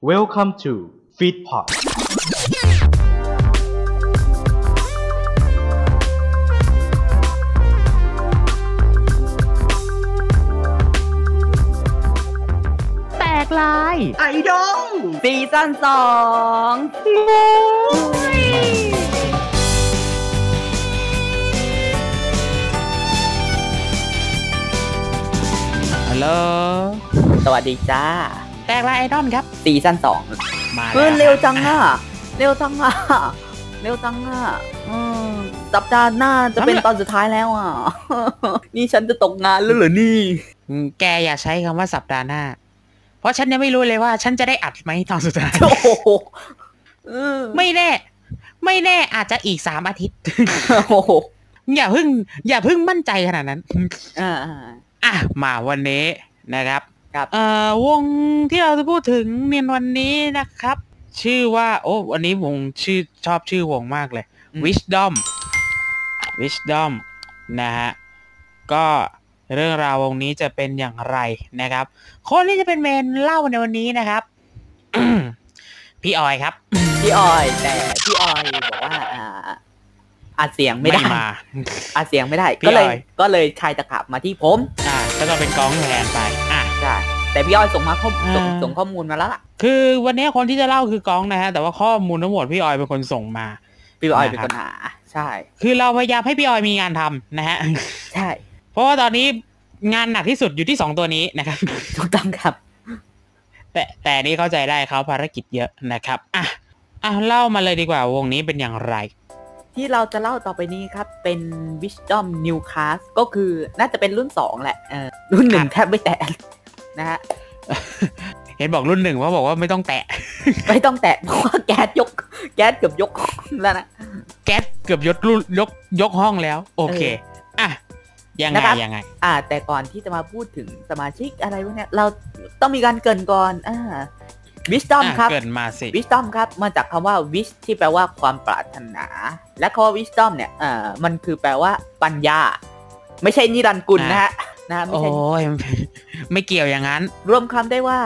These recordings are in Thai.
Welcome to Feedpot แตกลายไอดอลซีซั่นสองฮัลโหล สวัสดีจ้า แตกลายไอดอลครับ ซีซั่นสองมาเฮ้ยแล้วเร็วจังอะ เร็วจังอะ เร็วจังอะอืมสัปดาห์หน้าจะเป็นตอนสุดท้ายแล้วอะ นี่ฉันจะตกงานแล้วเหรอนี่อืมแกอย่าใช้คำว่าสัปดาห์หน้า เพราะฉันยังไม่รู้เลยว่า ฉันจะได้อัดไหมตอนสุดท้ายโอ้โหเออไม่แน่ ไม่แน่อาจจะอีกสามอาทิตย์โอ้โหอย่าเพิ่ง อย่าเพิ่งมั่นใจขนาดนั้นอ่าอะมาวันนี้นะครับ ครับ เอ่อวงที่เราจะพูดถึงเนียนวันนี้นะครับ ชื่อว่าโอ้วันนี้วงชื่อชอบชื่อวงมากเลย Wisdom Wisdom นะฮะก็เรื่องราววงนี้จะเป็นอย่างไรนะครับ คนที่จะเป็นเมนเล่าในวันนี้นะครับ พี่ออยครับ พี่ออยแต่พี่ออยบอกว่าอ่าอัดเสียงไม่ได้มา อัดเสียงไม่ได้ พี่ก็เลยออย ก็เลยชายตะขับมาที่ผม อ่าก็ต้องเป็นกองแทนไปอะใช่ แต่พี่ออยส่งมาข้อส่งอ่า ส่งข้อมูลมาแล้วล่ะคือวันนี้คนที่จะเล่าคือกองนะฮะแต่ว่าข้อมูลทั้งหมดพี่ออยเป็นคนส่งมา พี่ออยเป็นนะครับคนหาใช่ คือเราพยายามให้พี่ออยมีงานทำนะฮะ ใช่เพราะว่าตอนนี้งานหนักที่สุดอยู่ที่สองตัวนี้นะครับ ถูกต้องครับ แต่แต่นี่เข้าใจได้เขาภารกิจเยอะนะครับอะอะเล่ามาเลยดีกว่าวงนี้เป็นอย่างไร ที่เราจะเล่าต่อไปนี้ครับ เป็น Wisdom New Class ก็คือน่าจะเป็นรุ่น 2 แหละเออรุ่นหนึ่งครับแทบไม่แตะ นะฮะเห็นบอกรุ่นหนึ่งว่าบอกว่าไม่ต้องแตะ ไม่ต้องแตะเพราะว่าแก๊สยก แก๊สเกือบยกแล้วนะแก๊สเกือบยกรุ่นยกยกห้องแล้ว โอเคอะยังไงนะครับยังไง อ่า แต่ก่อนที่จะมาพูดถึงสมาชิกอะไรพวกเนี้ยเราต้องมีการเกรินก่อนอ่า Wisdom อะครับเกิดมาสิ Wisdom ครับ มาจากคำว่า wish ที่แปลว่าความปรารถนา และคำว่า Wisdom เนี่ยเอ่อมันคือแปลว่าปัญญา ไม่ใช่นิรันดร์กุลนะฮะ นะไม่โอ้ใช่ยไม่เกี่ยวอย่างนั้น รวมคำได้ว่า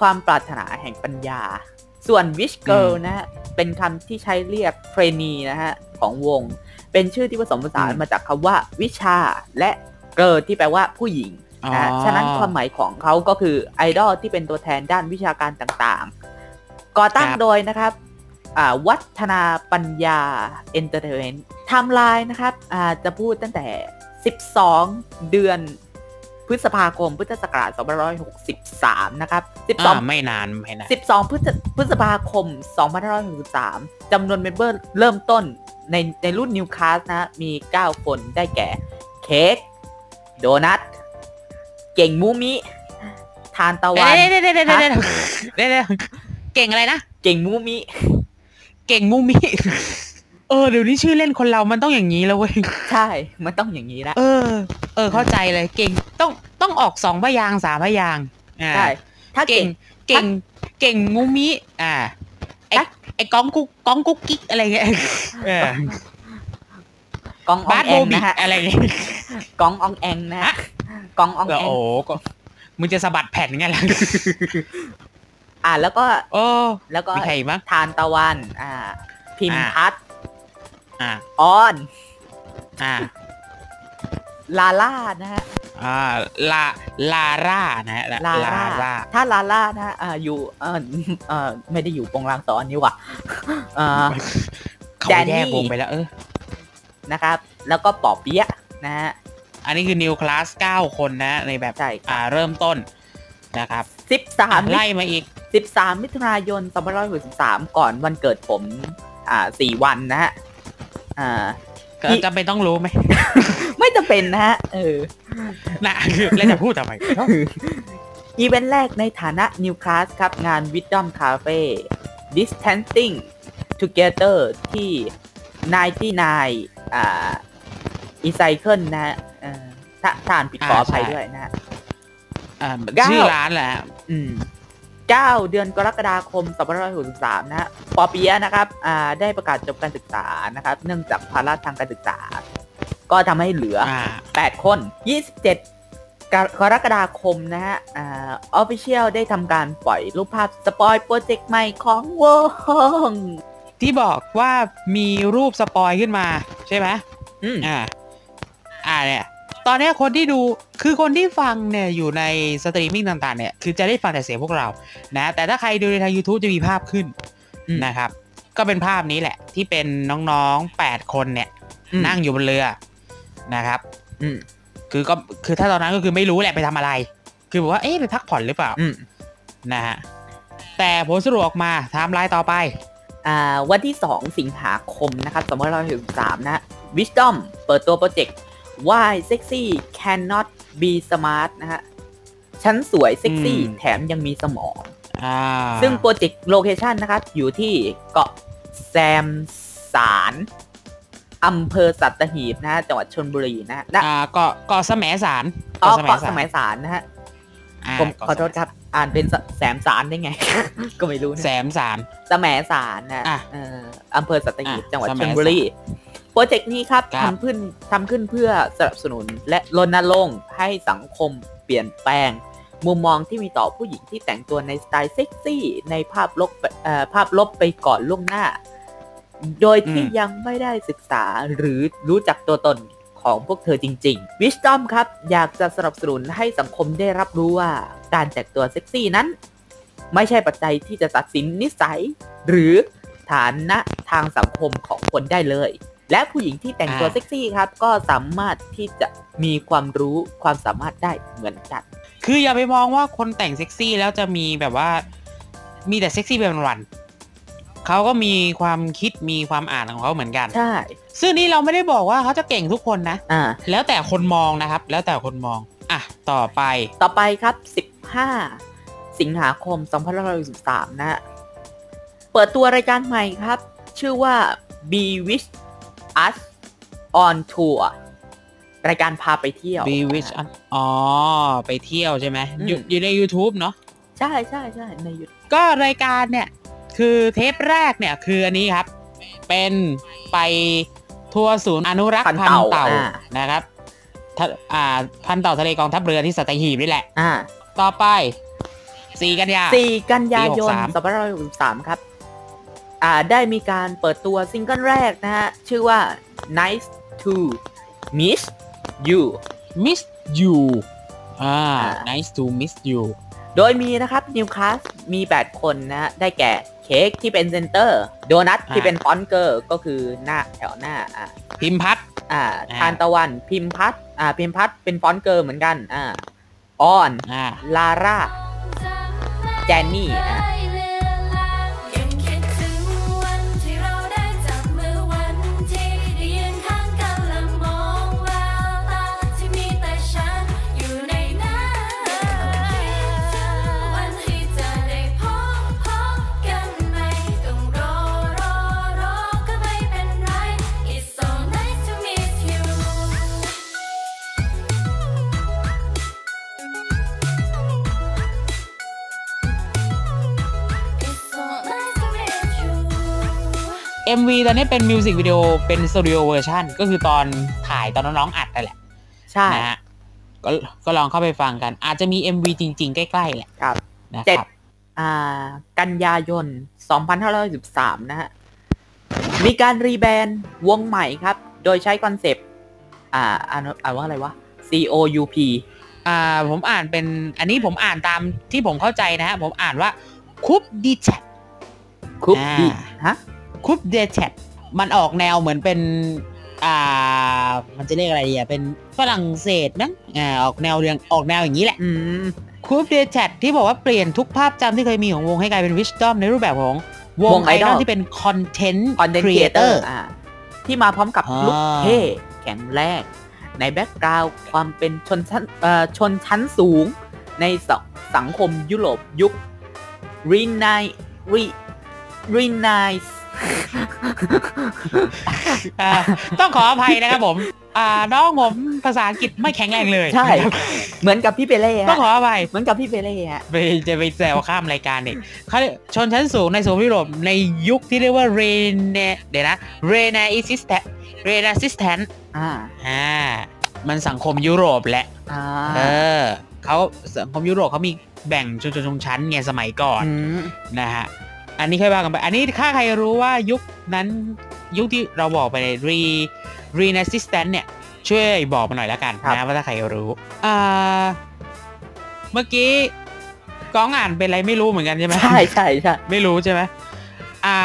ความปรารถนาแห่งปัญญา ส่วน wish girl อืมนะฮะ เป็นคำที่ใช้เรียกเทรนีนะฮะ ของวง เป็นชื่อที่ผสมผสานอืมมาจากคำว่า วิชา และ girl ที่แปลว่าผู้หญิงนะฮะอ๋อฉะนั้นความหมายของเขาก็คือไอดอลที่เป็นตัวแทนด้านวิชาการต่างๆ ก่อตั้งโดยนะครับอ่าวัฒนาปัญญา Entertainment timeline นะครับอ่าจะพูดตั้งแต่ 12 เดือน พฤษภาคม พุทธศักราช2563 นะครับอ่า12 ไม่นานไม่นาน 12 พฤษพฤษภาคม 2563 จำนวนเมมเบอร์เริ่มต้นในในรุ่นนิวค a สนะมี 9 คนได้แก่ เค้ก โดนัท เก่งมูมิ ทานตะวันเดี๋ยวเดี๋ยวเดี๋ยวเดี๋ยวเดี๋ยวเดี๋ยวเดี๋ยวเก่งอะไรนะ เก่งมูมิ เก่งมูมิ เออเดี๋ยวนี้ชื่อเล่นคนเรามันต้องอย่างนี้แล้วเว้ยใช่ มันต้องอย่างนี้ละเออ เออ เข้าใจเลยเก่งต้องต้องออกสองพยางค์สามพยางค์อ่าใช่ถ้าเก่เก่งงเก่งเก่งมูมิ อ่าไอถ้าไอก้องกุ๊กก้องกุ๊กกิ๊กอะไรเงี้ยเออบองออบางสแอโบงบินะฮะอะไรเงี้ยกองอองแองนะฮะฮะกองอองโอ้แองโหก็มึงจะสะบัดแผ่นไงล่ะอ่าแล้วก็ โอ้แล้วก็มีใครอีกมั้งทานตะวัน อ่า พิมอ่าพัฒน์ อ่าออนอ่าลาล่านะฮะอ่าลาลาร่านะฮะลาล่าถ้าลาล่านะฮะอ่าอยู่เออเออไม่ได้อยู่ปงรางสอนนี่หว่ะเออเขาแดนแยนี่กวงไปแล้วเออนะครับ แล้วก็ปอเปี๊ยะนะฮะอันนี้คือนิวคลาส9คนนะในแบบใช่ครับอ่าเริ่มต้นนะครับสิบสาอะมไล่มาอีกสิบสามมิถุนายนสองพันร้อยหกสิบสามก่อนวันเกิดผมอ่าสี่วันนะฮะ อ่าก็อีจำเป็นต้องรู้ไหม ไม่จะเป็นนะฮะ เออนะคือแล้วจะพูดทำไมอีเวนต์แรกในฐานะ New Class ครับ งาน Wisdom Cafe Distancing Together ที่99อ่า e c y c l e นะฮะเอ่อถ้าถ้าอ่านผิดขออภัยอ่าใช่ด้วยนะฮะอ่าเก้าชื่อร้านแหละอืม 9 เดือนกรกฎาคม2563นะฮะปอเปียะนะครับอ่าได้ประกาศจบการศึกษานะครับ เนื่องจากภาระทางการศึกษา ก็ทำให้เหลือ อ่า 8 คน 27 กรกรกฎาคมนะฮะอ่า official ได้ทำการปล่อยรูปภาพ spoil project ใหม่ของวงที่บอกว่ามีรูป spoil ขึ้นมาใช่ไหมอืม อ่า อ่าเนี่ย ตอนเนี้ยคนที่ดูคือคนที่ฟังเนี่ยอยู่ในสตรีมมิ่งต่างๆเนี่ยคือจะได้ฟังแต่เสียงพวกเรานะแต่ถ้าใครดูในทาง YouTube จะมีภาพขึ้นอืมนะครับ ก็เป็นภาพนี้แหละ ที่เป็นน้องๆ8คนเนี่ยอืมนั่งอยู่บนเรือนะครับ อืมคือก็คือถ้าตอนนั้นก็คือไม่รู้แหละไปทำอะไร คือบอกว่าเอ๊ะไปพักผ่อนหรือเปล่าอืมนะฮะแต่ผลสรุปออกมาไทม์ไลน์ต่อไปอ่าวันที่ 2 สิงหาคมนะครับ2563นะ Wishdom เปิดตัวโปรเจกต์ Why Sexy Cannot Be Smart นะฮะฉันสวยเซ็กซี่อืมแถมยังมีสมองอ่าซึ่งโปรเจกต์โลเคชันนะครับ อยู่ที่เกาะแซมสารอำเภอสัตหีบนะฮะจังหวัดชนบุรีนะฮะและอ่าเกาะเกาะแสมสารอ๋อแสเกาะสมัยสารนะฮะอ่าผมเกาะขอโทษครับ อ่านเป็นสแสมสารได้ไง ก็ไม่รู้นะแสมสารสมสารนะอะเอ่ออำเภอสัตหีบอะจังหวัดสมชสารลบุรีโปรเจกต์นี้ครับครับ ทำขึ้นทำขึ้นเพื่อสนับสนุนและรณรงค์ให้สังคมเปลี่ยนแปลง มุมมองที่มีต่อผู้หญิงที่แต่งตัวในสไตล์เซ็กซี่ ในภาพลบเอ่อภาพลบไปก่อนล่วงหน้า โดยที่อืม ยังไม่ได้ศึกษาหรือรู้จักตัวตนของพวกเธอจริงๆ Wisdom ครับ อยากจะสนับสนุนให้สังคมได้รับรู้ว่า การแต่งตัวเซ็กซี่นั้น ไม่ใช่ปัจจัยที่จะตัดสินนิสัย หรือฐานะทางสังคมของคนได้เลย และผู้หญิงที่แต่งตัวอ่าเซ็กซี่ครับ ก็สามารถที่จะมีความรู้ความสามารถได้เหมือนกัน คืออย่าไปมองว่าคนแต่งเซ็กซี่แล้วจะมีแบบว่า มีแต่เซ็กซี่เป็นวันๆเขาก็มีความคิดมีความอ่านของเขาเหมือนกันใช่ซึ่งนี่เราไม่ได้บอกว่าเขาจะเก่งทุกคนนะอ่าแล้วแต่คนมองนะครับ แล้วแต่คนมองอะต่อไป ต่อไปครับ 15 สิงหาคม2563นะฮะเปิดตัวรายการใหม่ครับ ชื่อว่า Be With Us on Tour รายการพาไปเที่ยว Be Wish อันอ๋อ ไปเที่ยวใช่ไหมอืม อยู่อยู่ใน YouTube เนาะใช่ใช่ใช่ในยุทก็รายการเนี่ย คือเทปแรกเนี่ย คืออันนี้ครับ เป็นไปทัวร์ศูนย์อนุรักษ์พันธุ์เต่านะครับทะอ่าพันธุ์เต่าทะเลกองทัพเรือที่สัตหีบนี่แหละ อ่าต่อไปสี่กันยา 4 กันยายนปี2563 ครับอ่า ได้มีการเปิดตัวซิงเกิลแรกนะฮะ ชื่อว่า Nice to Miss You Miss You อ่าอ่า nice to miss you โดยมีนะครับนิวค s สมี 8 คนนะฮะ ได้แก่เค้กที่เป็น center โดนัทที่อ่าเป็น front girl ก็คือหน้าแถวหน้าอ่าพิมพัฒน์อ่าอ่าทานตะวันพิมพัทอ่าพิมพัทเป็น front girl เหมือนกันอ่าออนอ่าลาร่าแจนนี่อะ MV ตอนนี้เป็น music video เป็น studio version ก็คือตอนถ่ายตอนน้องๆอัดนั่นแหละ ใช่นะฮะก็ก็ลองเข้าไปฟังกัน อาจจะมี MV จริง ๆ ใกล้ ๆ แหละครับนะเจ็ดครับอ่า กันยายน 2513 นะฮะ มีการ rebrand วงใหม่ครับ โดยใช้ concept อ่าอ่านอ่านว่าอะไรวะ C O U P อ่าผมอ่านเป็นอันนี้ผมอ่านตามที่ผมเข้าใจนะฮะ ผมอ่านว่าคุปดีแชทคุปอ่า ดีฮะ คุปเดแชทมันออกแนวเหมือนเป็น อ่า มันจะเรียกอะไรดีอะเป็นฝรั่งเศสนะอ่าออกแนวเรียงออกแนวอย่างนี้แหละอืมคูปเดแชทที่บอกว่าเปลี่ยนทุกภาพจำที่เคยมีของวงให้กลายเป็นวิชดอมในรูปแบบของววงงไอดอล Idol ที่เป็นคอนเทนต์คอนเทนคต์รีครีเอเอเตเตออร์ร์อ่าที่มาพร้อมกับอ่าลุคเท่แข็งแรงในแบ็กกราวด์ความเป็นชนชั้นเอ่อชนชั้นสูงในสสังคมยุโรปยุครีไนรีรีไน อ่าต้องขออภัยนะครับผม อ่าน้องผมภาษาอังกฤษไม่แข็งแรงเลยใช่ เหมือนกับพี่เปเล่ต้องฮะขออภัย เหมือนกับพี่เปเล่ฮะ ไปจะไปแซวข้ามรายการเนี่ยเขาเรียกชนชั้นสูงในโซนยุโรปในยุคที่เรียกว่าเรเนเดี๋ยวนะเรเนอิสิสแตเรเนซิสแตนอ่า อ่ามันสังคมยุโรปแหละ อ่าเออเขาสังคมยุโรปเขามีแบ่งชนชนชนชั้นไงสมัยก่อน อืมนะฮะ อันนี้ค่อยว่ากันไป อันนี้ถ้าใครรู้ว่ายุคนั้นยุคที่เราบอกไปใน re renaissance เนี่ย ช่วยบอกมาหน่อยแล้วกันนะว่าถ้าใครรู้อ่าเมื่อกี้ก้องอ่านเป็นอะไรไม่รู้เหมือนกันใช่ไหมใช่ใช่ใช่ไม่รู้ใช่ไหมอ่า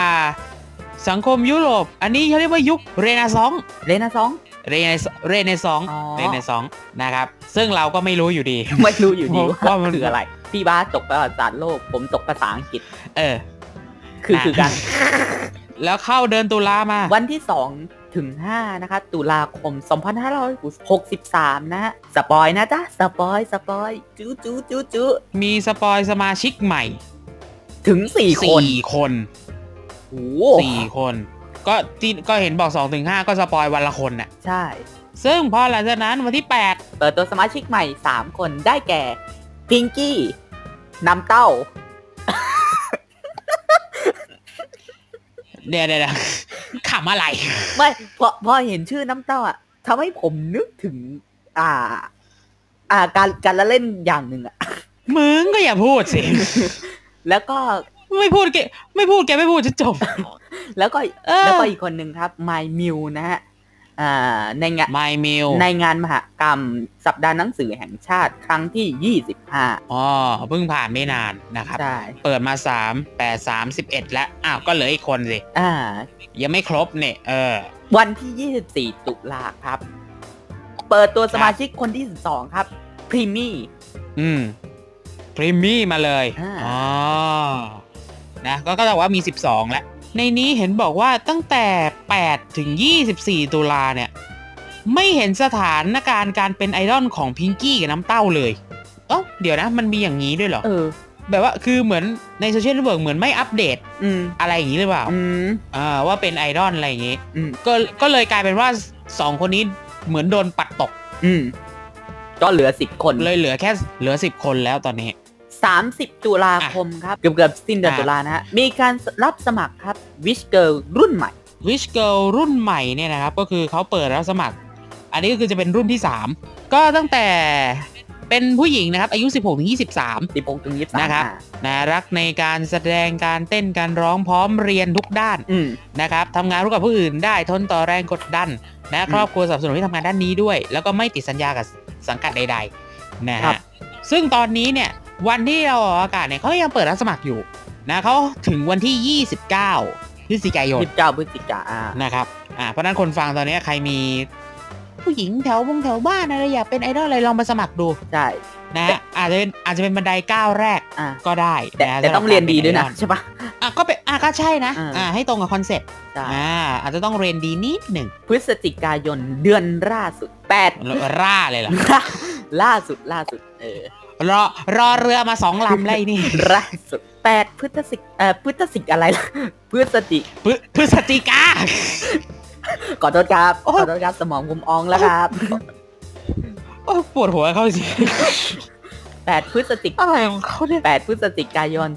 สังคมยุโรป อันนี้เขาเรียกว่ายุค Renaissance Renaissance เรเนซองส์เรนาซองเรเนซเรเนซองส์อ๋อเรเนซองส์นะครับ ซึ่งเราก็ไม่รู้อยู่ดี ไม่รู้อยู่ดีว่าว่ามันคืออะไร พี่บ้าสตกประวัติศาสตร์โลก ผมตกภาษาอังกฤษ เออ คืออะคือกัน แล้วเข้าเดือนตุลามา วันที่2ถึง5นะคะ ตุลาคม 2563 นะฮะ spoil นะจ๊ะ spoil spoil จู้จู้จู้จู้มี spoil สมาชิกใหม่ ถึง4คนสี่คนโอ้โหสี่คน ก็ที่ก็เห็นบอกสองถึงห้าก็สปอยวันละคนน่ะ ใช่ ซึ่งพอหลังจากนั้นวันที่แปดเปิดตัวสมาชิกใหม่3คนได้แก่พิงกี้น้ำเต้า เดี๋ยวเดี๋ยวเดี๋ยวขำอะไร ไม่พอพอเห็นชื่อน้ำเต้าอะทำให้ผมนึกถึง อ่า อ่าการการละเล่นอย่างหนึ่งอะมึงก็อย่าพูดสิ แล้วก็ไม่พูดแกไม่พูดแกไม่พูดจะจบ แล้วก็เออแล้วก็อีกคนหนึ่งครับ My m u นะฮะอ่า ในงาน My Meal ในงานมหกรรม สัปดาห์หนังสือแห่งชาติครั้งที่ 25 อ๋อ เพิ่งผ่านไม่นานนะครับใช่เปิดมาสามแปดสามสิบเอ็ดแล้ว อ้าว ก็เหลืออีกคนสิ อ่า ยังไม่ครบเนี่ย เออ วันที่ 24 ตุลาครับ เปิดตัวสมาชิกคนที่ 12 ครับ พรีมี่ อืม พรีมี่มาเลยอ่าอ๋อ นะ ก็ก็จะว่ามี 12 แล้ว ในนี้เห็นบอกว่าตั้งแต่ 8 ถึง 24 ตุลาเนี่ย ไม่เห็นสถานการณ์การเป็นไอดอลของพิงกี้กับน้ำเต้าเลยเอ้าเดี๋ยวนะ มันมีอย่างนี้ด้วยเหรอ เออ แบบว่าคือเหมือนใน social network เหมือนไม่อัปเดตอืมอะไรอย่างนี้หรือเปล่าอืมอ่าว่าเป็นไอดอลอะไรอย่างนี้อืมก็ก็เลยกลายเป็นว่าสองคนนี้เหมือนโดนปัดตก อืมก็เหลือ10คนเลยเหลือแค่เหลือสิบคนแล้วตอนนี้ 30 ตุลาคมครับ เกือบเกือบสิ้นเดือนอะตุลานะฮะ มีการรับสมัครครับวิชเกิลรุ่นใหม่วิชเกิลรุ่นใหม่เนี่ยนะครับ ก็คือเขาเปิดรับสมัคร อันนี้ก็คือจะเป็นรุ่นที่ 3 ก็ตั้งแต่เป็นผู้หญิงนะครับ อายุ 16ถึง23 16ถึง23นะครับอะนะรักในการแสดงการเต้นการร้องพร้อมเรียนทุกด้านอืมนะครับทำงานร่วมกับผู้อื่นได้ทนต่อแรงกดดันนะอืมครอบครัวสนับสนุนให้ทำงานด้านนี้ด้วย แล้วก็ไม่ติดสัญญากับสังกัดใด ๆ นะครัฮะบซึ่งตอนนี้เนี่ย วันที่เราออกอากาศเนี่ยเขายังเปิดรับสมัครอยู่นะเขาถึงวันที่ 29พฤศจิกายน29พฤศจิกาอ่านะครับอ่าเพราะฉะนั้นคนฟังตอนนี้ใครมีผู้หญิงแถวบงแถวบ้านอะไรอยากเป็นไอดอลอะไรลองมาสมัครดูใช่นะฮะอาจจะเป็นอาจจะเป็นบันไดก้าวแรกอ่าก็ได้แต่นะแต่ต้องเรียนดีด้วยนะสำหรับการเป็ไออลใช่ปะอะก็เป็นอะก็ใช่นะอ่าอ่าให้ตรงกับคอนเซ็ปต์ใช่อ่าอาจจะต้องเรียนดีนิดหนึ่งพฤศจิกายนเดือนล่าสุด8ร่าเลยเหรอล่าสุดล่าสุดเออ รอรอเรือมาสองลำเลยนี่ ล่าสุด8พฤศจิกเอ่อพฤศจิกอะไรล่ะพฤศจิพฤพฤศจิกา ขอโทษครับโอ้ ขอโทษครับสมองผมอองแล้วครับโอ้ยปวดหัวเข้าสิ8พฤศจิกอะไรของเขาเนี่ย8พฤศจิกายน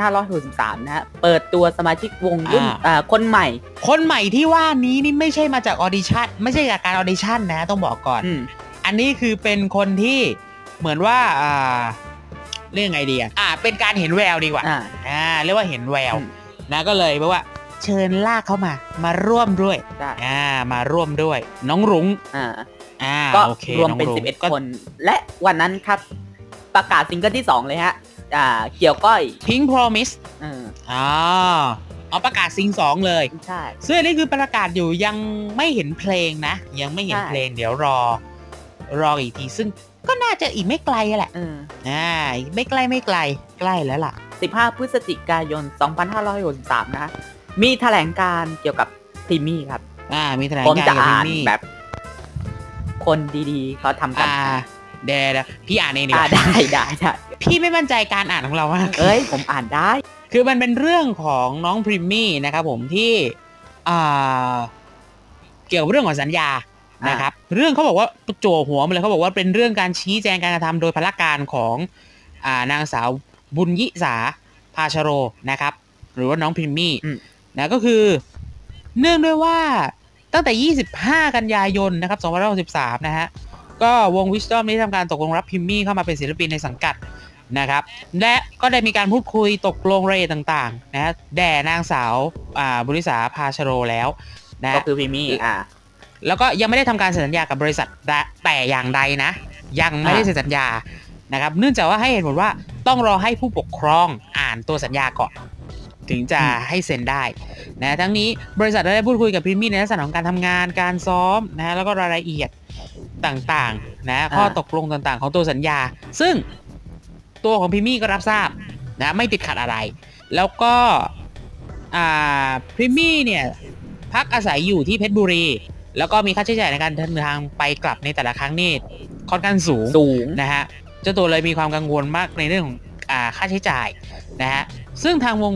2563นะฮะเปิดตัวสมาชิกวงรุ่นอ่าอ่าคนใหม่คนใหม่ที่ว่านี้นี่ไม่ใช่มาจากออดิชั่นไม่ใช่จากการออดิชั่นนะต้องบอกก่อน อืมอันนี้คือเป็นคนที่ เหมือนว่าอ่าเรื่องไงดีอะอ่า เป็นการเห็นแววดีกว่าอ่า อ่าเรียกว่าเห็นแววอืม นะก็เลยแปลว่า เชิญลากเข้ามา มาร่วมด้วยได้อ่ามาร่วมด้วย น้องรุ้งอ่า อ่าก็โอเครวมเป็น องรุ้งก็11คน และวันนั้นครับประกาศซิงเกิลที่ 2 เลยฮะ อ่า เกี่ยวก้อย Pink Promise เอออ๋อเอาประกาศซิงสองเลย ใช่ ซึ่งอันนี้คือประกาศอยู่ยังไม่เห็นเพลงนะ ยังไม่เห็นใช่ เพลงเดี๋ยวรอ รออีกที ซึ่ง ก็น่าจะอีกไม่ไกลแหละเอออ่าอีกไม่ไกลไม่ไกล ใกล้แล้วล่ะ 15 พฤศจิกายน 2563 นะฮะมีแถลงการเกี่ยวกับพรีมี่ครับ อ่า มีแถลงผมการจะกับอ่านมินี่แบบ คนดีๆ เขาทำกันอ่าเดี๋ยวเดี๋ยวพี่อ่านเองดีกอ่าว่าได้ได้ได้พี่ไม่มั่นใจการอ่านของเรามากเอ้ย ผมอ่านได้ คือมันเป็นเรื่องของน้องพริมมี่นะครับผมที่อ่าเกี่ยวกับเรื่องของสัญญาอ่า นนะครับเรื่องเขาบอกว่าโจหัวมาเลยเขาบอกว่าเป็นเรื่องการชี้แจงการกระทำโดยพละการของอ่านางสาวบุญยิสาพาชโรนะครับ หรือว่าน้องพริมมี่อืมนะก็คือ เนื่องด้วยว่าตั้งแต่ 25 กันยายนนะครับ2563นะฮะก็วง Wisdom ได้ทำการตกลงรับพิมมี่เข้ามาเป็นศิลปินในสังกัดนะครับ และก็ได้มีการพูดคุยตกลงรายละเอียดต่างๆนะฮะแด่นางสาวอ่าบุริษาพาชโรแล้วนะก็ฮะคือพิมมี่อ่า แล้วก็ยังไม่ได้ทำการเซ็นสัญญากับบริษัทแต่แต่อย่างใดนะ ยังไม่ได้เซ็นสัญญานะครับ เนื่องจากว่าให้เหตุผลว่าต้องรอให้ผู้ปกครองอ่านตัวสัญญาก่อน ถึงจะอืมให้เซ็นได้นะทั้งนี้บริษัทได้พูดคุยกับพรีมี่ในลักษณะของการทำงานการซ้อมนะแล้วก็รายละเอียดต่างๆนะข้อตกลงต่างๆ ของตัวสัญญา ซึ่งตัวของพรีมี่ก็รับทราบนะไม่ติดขัดอะไร แล้วก็อ่าพรีมี่เนี่ยพักอาศัยอยู่ที่เพชรบุรี แล้วก็มีค่าใช้จ่ายในการเดินทางไปกลับในแต่ละครั้งนี่ค่อนข้างสูงสูงนะฮะเจ้าตัวเลยมีความกังวลมากในเรื่องของอ่าค่าใช้จ่ายนะฮะซึ่งทางวง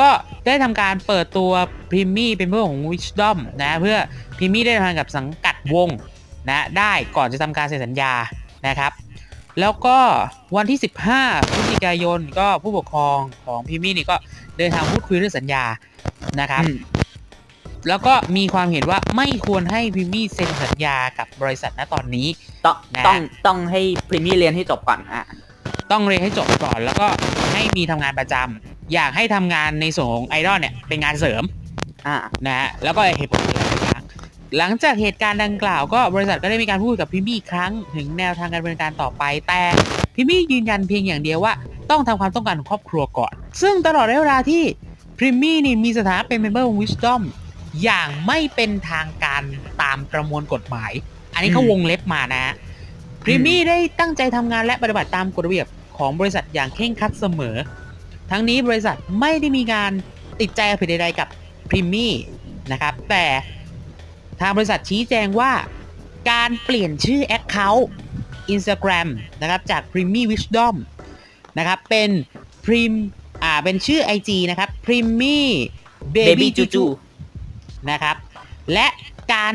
ก็ได้ทำการเปิดตัวพรีมี่เป็นเพื่อนของ Wisdom นะเพื่อพรีมี่ได้ทำงานกับสังกัดวงนะได้ก่อนจะทำการเซ็นสัญญานะครับ แล้วก็วันที่ 15พฤศจิกายนก็ผู้ปกครองของพรีมี่นี่ก็เดินทางพูดคุยเรื่องสัญญานะครับอืม แล้วก็มีความเห็นว่าไม่ควรให้พรีมี่เซ็นสัญญากับบริษัทณตอนนี้ ต้องนะต้องต้องให้พรีมี่เรียนให้จบก่อนอะต้องเรียนให้จบก่อน แล้วก็ให้มีทำงานประจำอยากให้ทำงานในส่วนของไอดอลเนี่ยเป็นงานเสริมอ่านะนะฮะแล้วก็เหตุผลหลายอย่างหลังจากเหตุการณ์ดังกล่าวก็บริษัทก็ได้มีการพูดกับพิมมี่อีกครั้ง ถึงแนวทางการดำเนินการต่อไป แต่พริมมี่ยืนยันเพียงอย่างเดียวว่า ต้องทำความต้องการของครอบครัวก่อน ซึ่งตลอดระยะเวลาที่พริมมี่นี่มีสถานะเป็นเมมเบอร์ของ Wisdom อ ย่างไม่เป็นทางการตามประมวลกฎหมาย อันนี้เขาอืมวงเล็บมานะฮะพริมมี่ได้ตั้งใจทำงานและปฏิบัติตามกฎระเบียบของบริษัทอย่างเคร่งครัดเสมอ ทั้งนี้บริษัทไม่ได้มีการติดใจเอาผิดใดๆกับพริมมี่นะครับ แต่ทางบริษัทชี้แจงว่าการเปลี่ยนชื่อ Account Instagram นะครับจาก p r i m m y Wisdom นะครับเป็น Prim อ่าเป็นชื่อ IG นะครับ p r i m m y Baby Baby Juju Juju นะครับ และการ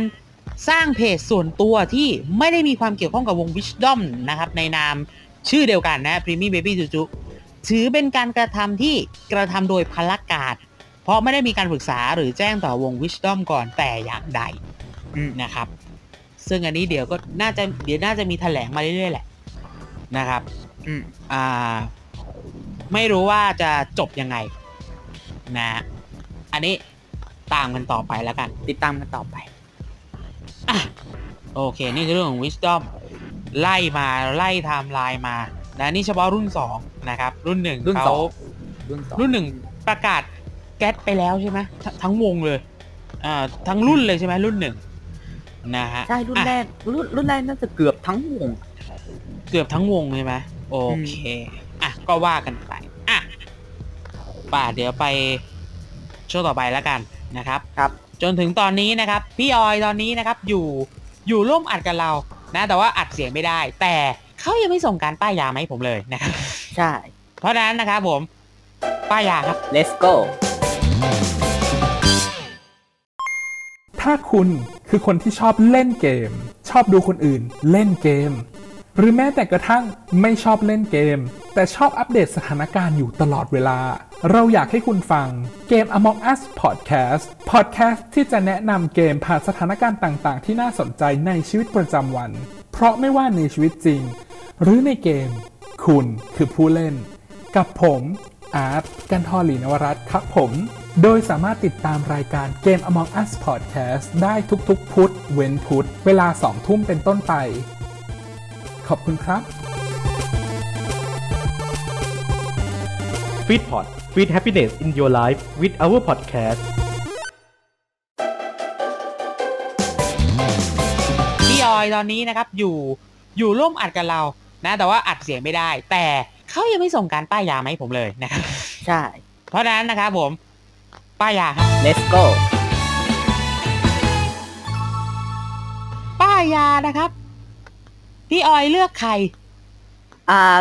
สร้างเพจส่วนตัวที่ไม่ได้มีความเกี่ยวข้องกับวง Wisdom นะครับในนามชื่อเดียวกันนะ p r i m y Baby Juju ถือเป็นการกระทำที่กระทำโดยพลการเพราะไม่ได้มีการปรึกษาหรือแจ้งต่อวง Wisdom ก่อนแต่อย่างใดนะครับ ซึ่งอันนี้เดี๋ยวก็น่าจะเดี๋ยวน่าจะมีแถลงมาเรื่อยๆแหละนะครับอืมอ่าไม่รู้ว่าจะจบยังไงนะ อันนี้ ตามกันต่อไปแล้วกัน ติดตามกันต่อไปอะโอเค นี่คือเรื่องของ Wisdom ไล่มาไล่ไทม์ไลน์มานะนี่เฉพาะรุ่น 2 นะครับ รุ่นหนึ่งรุ่นเขาสองรุ่นสองรุ่นหนึ่งประกาศแก๊สไปแล้วใช่ไหมททั้งวงเลยอ่าทั้งรุ่นเลยใช่ไหมรุ่นหนึ่งนะฮะใช่รุ่นอะแรกรุ่นรุ่นแรกน่าจะเกือบทั้งวง เกือบทั้งวงใช่ไหมโอเคอะก็ว่ากันไปอะป่าเดี๋ยวไปช่วงต่อไปแล้วกัน นะครับครับ จนถึงตอนนี้นะครับ พี่ออยตอนนี้นะครับอยู่อยู่ร่วมอัดกับเรานะ แต่ว่าอัดเสียงไม่ได้ แต่เขายังไม่ส่งการป้ายยามาให้ผมเลยนะครับ ใช่ เพราะฉะนั้นนะครับผม ป้ายยาครับ let's go ถ้าคุณคือคนที่ชอบเล่นเกม ชอบดูคนอื่นเล่นเกม หรือแม้แต่กระทั่งไม่ชอบเล่นเกม แต่ชอบอัปเดตสถานการณ์อยู่ตลอดเวลา เราอยากให้คุณฟังเกม Among Us Podcast Podcast ที่จะแนะนำเกมผ่านสถานการณ์ต่างๆ ที่น่าสนใจในชีวิตประจำวัน เพราะไม่ว่าในชีวิตจริง หรือในเกม คุณคือผู้เล่น กับผมอาร์ตกันทอลีนวรัตครับผม โดยสามารถติดตามรายการเกม Among Us Podcast ได้ทุกๆ พุธเว้นพุธเวลา2ทุ่มเป็นต้นไป ขอบคุณครับ Feedpot Feed Happiness in Your Life with our podcast พี่ออยตอนนี้นะครับอยู่อยู่ร่วมอัดกับเรานะ แต่ว่าอัดเสียงไม่ได้ แต่เขายังไม่ส่งการป้ายยามาให้ผมเลยนะครับ ใช่ เพราะฉะนั้นนะครับผม ป้ายยาครับ let's go ป้ายยานะครับ พี่ออยเลือกใคร อ่า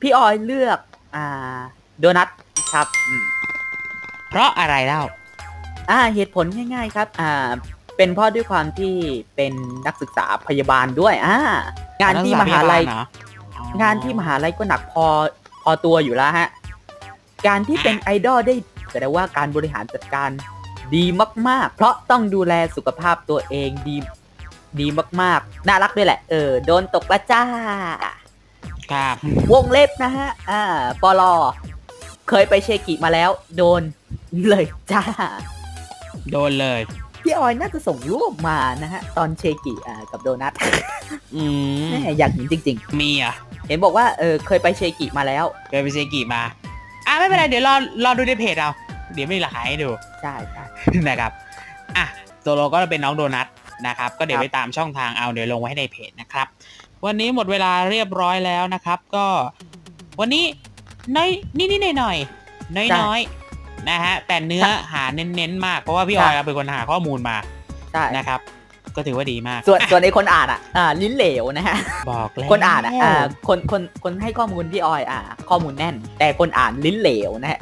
พี่ออยเลือก อ่า โดนัทครับอืมเพราะอะไรเล่า อ่า เหตุผลง่าย ๆ ครับ อ่า เป็นเพราะด้วยความที่เป็นนักศึกษาพยาบาลด้วย อ่า งานที่มหาลัยนักศึกษาพยาบาลเหรออ๋องานที่มหาลัยก็หนักพอพอตัวอยู่แล้วฮะ การที่เป็นไอดอลได้แสดงว่าการบริหารจัดการดีมาก ๆ เพราะต้องดูแลสุขภาพตัวเองดี ดีมากๆ น่ารักด้วยแหละ เออ โดนตกละจ้า ครับ วงเล็บนะฮะ อ่า ปลอ เคยไปเชกิมาแล้ว โดนเลยจ้า โดนเลย พี่ออยน่าจะส่งรูปมานะฮะ ตอนเชกิอ่ากับโดนัทอืมแม่อยากเห็นจริง มีอะๆ เห็นบอกว่า เออ เคยไปเชกิมาแล้ว เคยไปเชกิมา อะไม่เป็นไร เดี๋ยวรอรอดูในเพจเรา เดี๋ยวมีหลักฐานให้ดู ใช่ใช่นะครับ อะโซโลก็เป็นน้องโดนัท นะครับ ก็เดี๋ยวครับไปตามช่องทางเอาเดี๋ยวลงไว้ให้ในเพจนะครับ วันนี้หมดเวลาเรียบร้อยแล้วนะครับ ก็ วันนี้น้อยนิดนิดหน่อยหน่อยน้อยน้อยๆนะฮะแต่เนื้อหาเน้นๆมากเพราะว่าพี่ออยเป็นคนหาข้อมูลมาใช่นะครับ ก็ถือว่าดีมาก ส่วนส่วนในคนอ่านอะอ่าลิ้นเหลวนะฮะบอกแล้วคนอ่านอะอ่าคนคนคนให้ข้อมูลพี่ออยอ่า ข้อมูลแน่น แต่คนอ่านลิ้นเหลวนะฮะ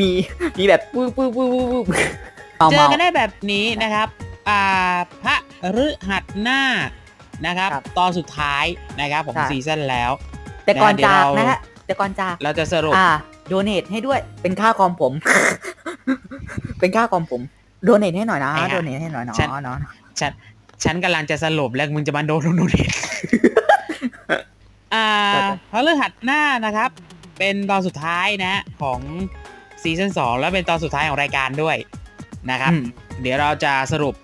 มีมีแบบปื้อปื้อปื้อปื้อปื้อเมาเจอเมากันได้แบบนี้นะครับ อ่าพระฤหัสหน้านะครับ ครับตอนสุดท้ายนะครับของใช่ซีซั่นแล้ว แต่ก่อนเดี๋ยวจากเรานะฮะแต่ก่อนจาก เราจะสรุป อ่าโดเนทให้ด้วยเป็นค่าคอมผม เป็นค่าคอมผมโดเนทให้หน่อยนะไอ้ห่าโดเนทให้หน่อยเนาะฉัน เนาะฉันฉันกำลังจะสรุปแล้วมึงจะมาโดนโดนเด็อ่าพระฤหัสหน้านะครับ เป็นตอนสุดท้ายนะของซีซั่นสองแล้วเป็นตอนสุดท้ายของรายการด้วยนะครับ อืมเดี๋ยวเราจะสรุป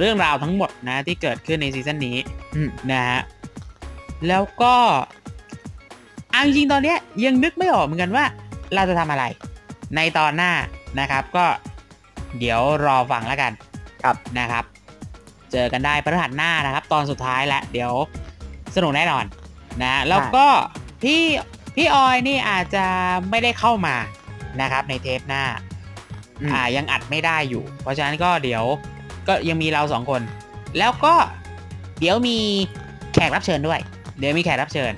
เรื่องราวทั้งหมดนะที่เกิดขึ้นในซีซั่นนี้อืมนะฮะแล้วก็เอาจริงๆตอนเนี้ยยังนึกไม่ออกเหมือนกันว่าเราจะทำอะไร ในตอนหน้านะครับก็เดี๋ยวรอฟังแล้วกันครับนะครับ เจอกันได้พฤหัสหน้านะครับ ตอนสุดท้ายแล้วเดี๋ยวสนุกแน่นอนนะ แล้วก็พี่พี่ออยนี่อาจจะไม่ได้เข้ามานะครับ ในเทปหน้าอืมอ่ายังอัดไม่ได้อยู่ เพราะฉะนั้นก็เดี๋ยว ก็ยังมีเราสองคน แล้วก็เดี๋ยวมีแขกรับเชิญด้วย เดี๋ยวมีแขกรับเชิญ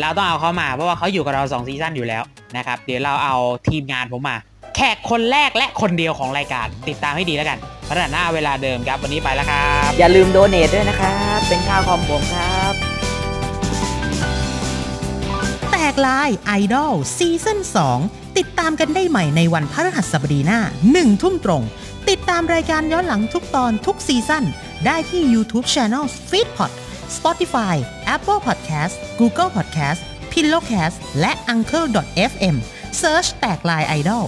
เราต้องเอาเขามาเพราะว่าเขาอยู่กับเราสองซีซั่นอยู่แล้วนะครับ เดี๋ยวเราเอาทีมงานผมมา แขกคนแรกและคนเดียวของรายการ ติดตามให้ดีแล้วกันพระหน้าเวลาเดิมครับวันนี้ไปแล้วครับ อย่าลืมโดเนทด้วยนะครับ เป็นค่าคอมผมครับ แตกลายไอดอลซีซั่น2ติดตามกันได้ใหม่ในวันพฤหัสบดีหน้า1ทุ่มตรง ตามรายการย้อนหลังทุกตอนทุกซีซั่นได้ที่ YouTube Channel Feedpot Spotify Apple Podcast Google Podcast Pillowcast และ Uncle.fm Search แตกลายไอดอล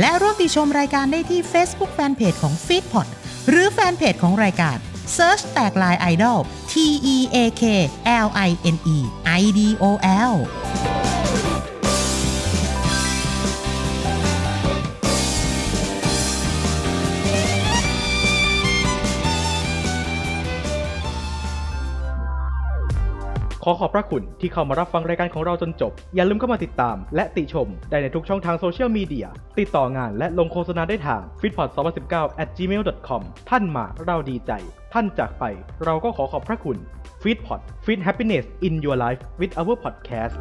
และร่วมติชมรายการได้ที่ Facebook Fanpage ของ Feedpot หรือแฟนเพจของรายการ Search แตกลายไอดอล T E A K L I N E I D O L ขอขอบพระคุณที่เข้ามารับฟังรายการของเราจนจบ อย่าลืมเข้ามาติดตาม และติชมได้ในทุกช่องทางโซเชียลมีเดีย ติดต่องานและลงโฆษณาได้ทาง f i t p o d 2 0 1 9 at gmail.com ท่านมาเราดีใจ ท่านจากไป เราก็ขอขอบพระคุณ f i t p o d Fit Happiness in Your Life with our podcast